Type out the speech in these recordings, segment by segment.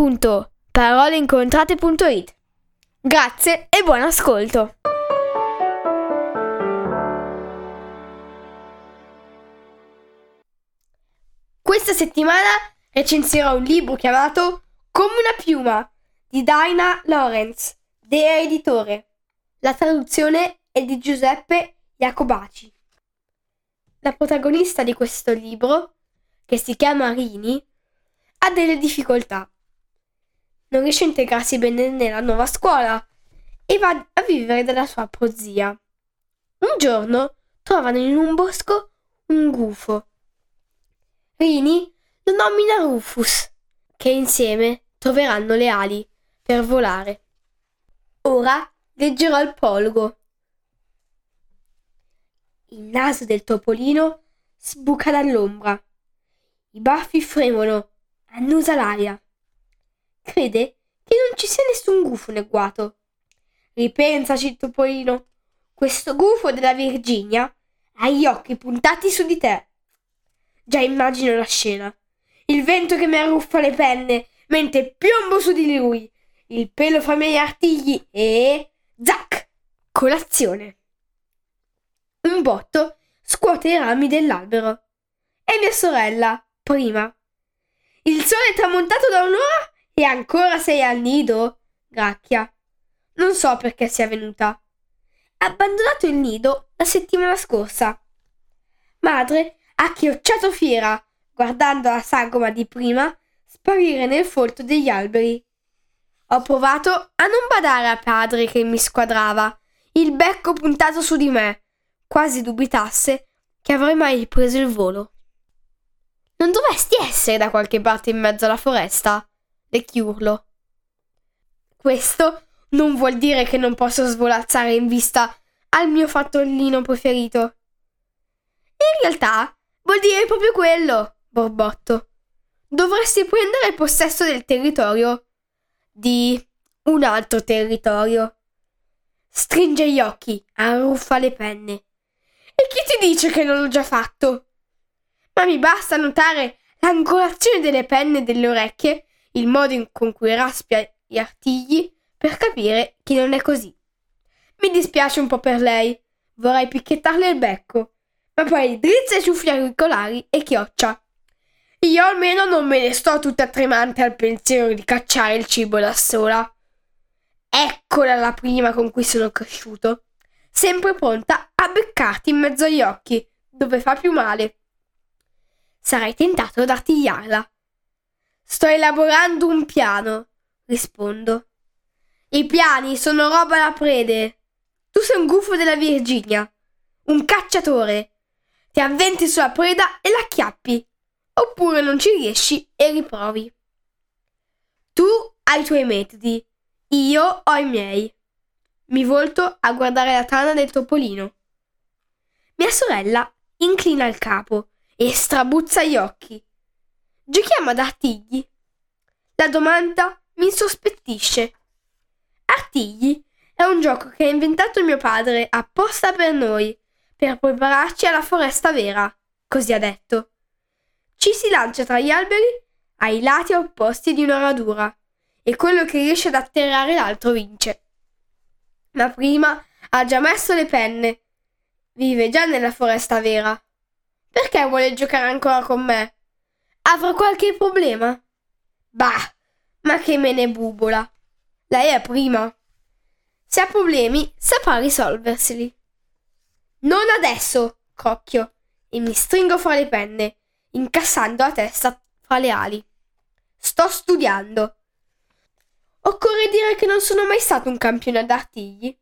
www.paroleincontrate.it. Grazie e buon ascolto! Questa settimana recensirò un libro chiamato Come una piuma di Dinah Lawrence, De Editore. La traduzione è di Giuseppe Jacobaci. La protagonista di questo libro, che si chiama Rini, ha delle difficoltà. Non riesce a integrarsi bene nella nuova scuola e va a vivere dalla sua prozia. Un giorno trovano in un bosco un gufo. Rini lo nomina Rufus, che insieme troveranno le ali per volare. Ora leggerò il prologo. Il naso del topolino sbuca dall'ombra. I baffi fremono annusa l'aria. Crede che non ci sia nessun gufo nel guato. Ripensaci, Topolino. Questo gufo della Virginia ha gli occhi puntati su di te. Già immagino la scena. Il vento che mi arruffa le penne mentre piombo su di lui. Il pelo fra i miei artigli e... Zac! Colazione. Un botto scuote i rami dell'albero. E mia sorella, prima, il sole è tramontato da un'ora e ancora sei al nido? Gracchia. Non so perché sia venuta. Ha abbandonato il nido la settimana scorsa. Madre ha chiocciato fiera, guardando la sagoma di prima sparire nel folto degli alberi. Ho provato a non badare a padre che mi squadrava, il becco puntato su di me, quasi dubitasse che avrei mai preso il volo. Non dovresti essere da qualche parte in mezzo alla foresta? Chiurlo. Questo non vuol dire che non posso svolazzare in vista al mio fattolino preferito. In realtà vuol dire proprio quello, borbotto. Dovresti prendere possesso del territorio. Di un altro territorio. Stringe gli occhi, arruffa le penne. E chi ti dice che non l'ho già fatto? ma mi basta notare l'angolazione delle penne e delle orecchie, il modo con cui raspia gli artigli, per capire che non è così. Mi dispiace un po' per lei, vorrei picchettarle il becco, ma poi drizza i ciuffi auricolari e chioccia. Io almeno non me ne sto tutta tremante al pensiero di cacciare il cibo da sola. Eccola la prima con cui sono cresciuto, sempre pronta a beccarti in mezzo agli occhi, dove fa più male sarai tentato ad artigliarla. Sto elaborando un piano, rispondo. I piani sono roba da prede. Tu sei un gufo della Virginia, un cacciatore. Ti avventi sulla preda e la acchiappi, oppure non ci riesci e riprovi. Tu hai i tuoi metodi, io ho i miei. Mi volto a guardare la tana del topolino. Mia sorella inclina il capo e strabuzza gli occhi. Giochiamo ad artigli? La domanda mi insospettisce. Artigli è un gioco che ha inventato mio padre apposta per noi, per prepararci alla foresta vera, così ha detto. Ci si lancia tra gli alberi ai lati opposti di una radura e quello che riesce ad atterrare l'altro vince. Ma prima ha già messo le penne. Vive già nella foresta vera. Perché vuole giocare ancora con me? Avrà qualche problema? Bah, ma che me ne bubola. Lei è prima. Se ha problemi, saprà risolverseli. Non adesso, crocchio, e mi stringo fra le penne, incassando la testa fra le ali. Sto studiando. Occorre dire che non sono mai stato un campione d'artigli.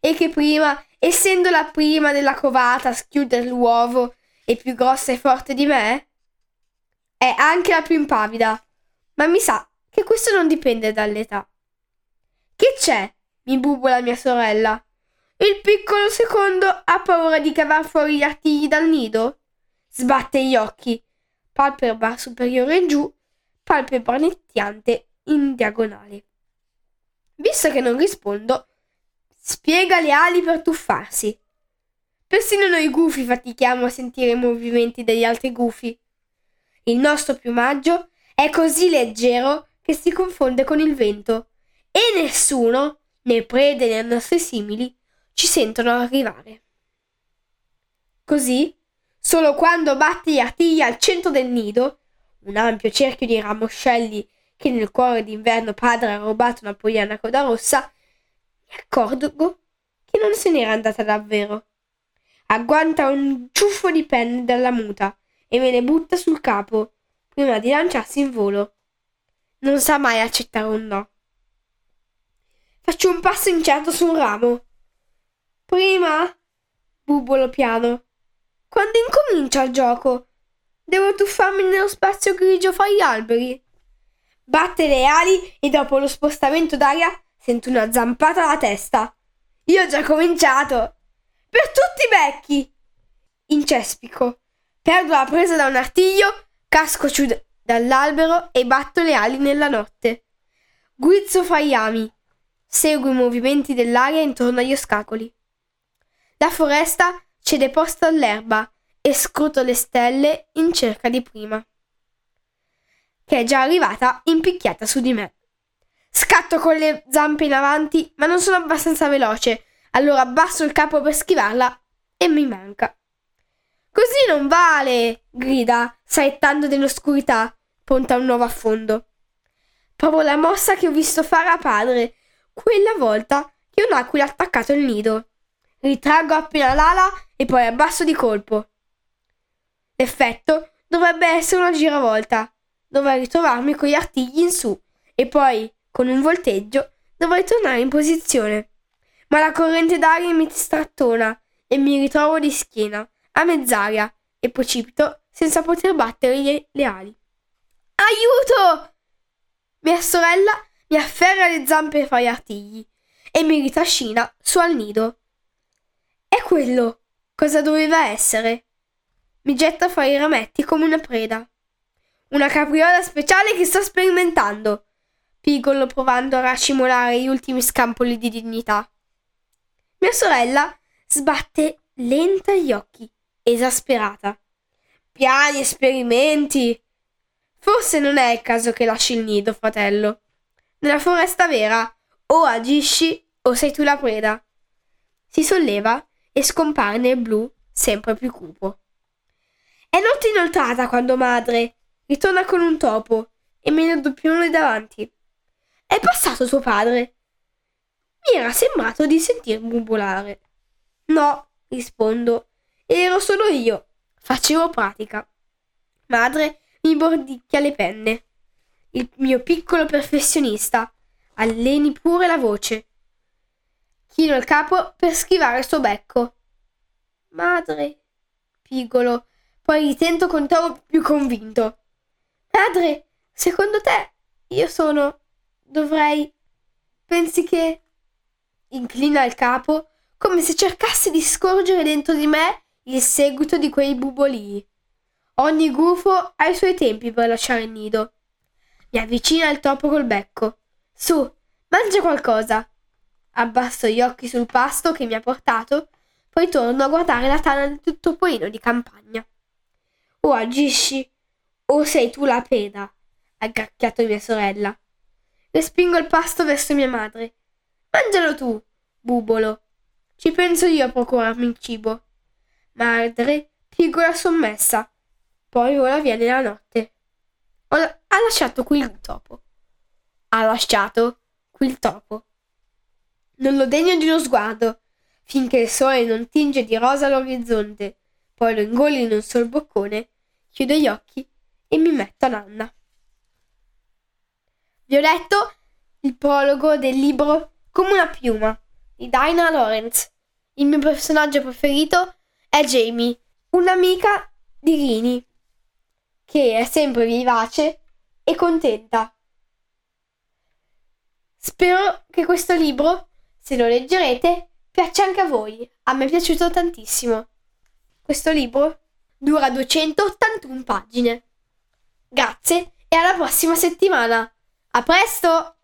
E che prima, essendo la prima della covata a schiudere l'uovo è più grossa e forte di me? È anche la più impavida, ma mi sa che questo non dipende dall'età. Che c'è? mi bubola mia sorella. Il piccolo secondo ha paura di cavar fuori gli artigli dal nido? Sbatte gli occhi, palpebra superiore in giù, palpebra nettiante in diagonale. Visto che non rispondo, spiega le ali per tuffarsi. Persino noi gufi fatichiamo a sentire i movimenti degli altri gufi. Il nostro piumaggio è così leggero che si confonde con il vento e nessuno, né prede né nostri simili, ci sentono arrivare. Così, solo quando batte gli artigli al centro del nido, un ampio cerchio di ramoscelli che nel cuore d'inverno padre ha rubato una pogliana coda rossa, mi accorgo che non se n'era andata davvero. Agguanta un ciuffo di penne dalla muta e me ne butta sul capo prima di lanciarsi in volo. Non sa mai accettare un no. Faccio un passo incerto su un ramo. Prima, bubbolo piano. Quando incomincia il gioco? Devo tuffarmi nello spazio grigio fra gli alberi batte le ali e dopo lo spostamento d'aria sento una zampata alla testa. Io ho già cominciato. Per tutti i becchi! Incespico. Perdo la presa da un artiglio, casco giù dall'albero e batto le ali nella notte. Guizzo fra gli ami. Seguo i movimenti dell'aria intorno agli ostacoli. La foresta cede posto all'erba e scruto le stelle in cerca di prima che è già arrivata impicchiata su di me. Scatto con le zampe in avanti, ma non sono abbastanza veloce, allora abbasso il capo per schivarla e mi manca. Così non vale, grida, saettando nell'oscurità, pronta a un nuovo affondo. Provo la mossa che ho visto fare a padre, quella volta che un'aquila ha attaccato il nido. Ritraggo appena l'ala e poi abbasso di colpo. L'effetto dovrebbe essere una giravolta, dovrei ritrovarmi con gli artigli in su e poi, con un volteggio, dovrei tornare in posizione. Ma la corrente d'aria mi strattona e mi ritrovo di schiena, a mezz'aria, e precipito senza poter battere le, ali. Aiuto! Mia sorella mi afferra le zampe fra gli artigli e mi ritrascina su al nido. È quello. Cosa doveva essere? Mi getta fra i rametti come una preda. Una capriola speciale che sto sperimentando. Piccolo provando a racimolare gli ultimi scampoli di dignità. Mia sorella sbatte lenta gli occhi, esasperata. Piani, esperimenti. Forse non è il caso che lasci il nido, fratello. Nella foresta vera o agisci o sei tu la preda. Si solleva e scompare nel blu sempre più cupo. È notte inoltrata quando madre, ritorna con un topo e me ne doppione davanti. È passato suo padre. Mi era sembrato di sentir bubolare. No, rispondo, ero solo io. Facevo pratica. Madre mi bordicchia le penne. Il mio piccolo professionista. Alleni pure la voce. Chino il capo per schivare il suo becco. Madre, pigolo, poi ritento con tono più convinto. Padre, secondo te io sono. dovrei. Pensi che. Inclina il capo come se cercasse di scorgere dentro di me il seguito di quei bubolii. Ogni gufo ha i suoi tempi per lasciare il nido. Mi avvicina il topo col becco. Su, mangia qualcosa. Abbasso gli occhi sul pasto che mi ha portato, poi torno a guardare la tana del topolino di campagna. O agisci o sei tu la peda? ha gracchiato mia sorella. Respingo il pasto verso mia madre. Mangialo tu, bubolo. Ci penso io a procurarmi il cibo. Madre pigola sommessa. Poi vola via nella notte. Ho, ha lasciato qui il topo. Ha lasciato qui il topo. Non lo degno di uno sguardo, finché il sole non tinge di rosa l'orizzonte, poi lo ingolli in un sol boccone, chiudo gli occhi e mi metto a nanna. Vi ho letto il prologo del libro Come una piuma di Dinah Lawrence. Il mio personaggio preferito è Jamie, un'amica di Rini, che è sempre vivace e contenta. Spero che questo libro, se lo leggerete, piaccia anche a voi. A me è piaciuto tantissimo. Questo libro dura 281 pagine. Grazie e alla prossima settimana. A presto!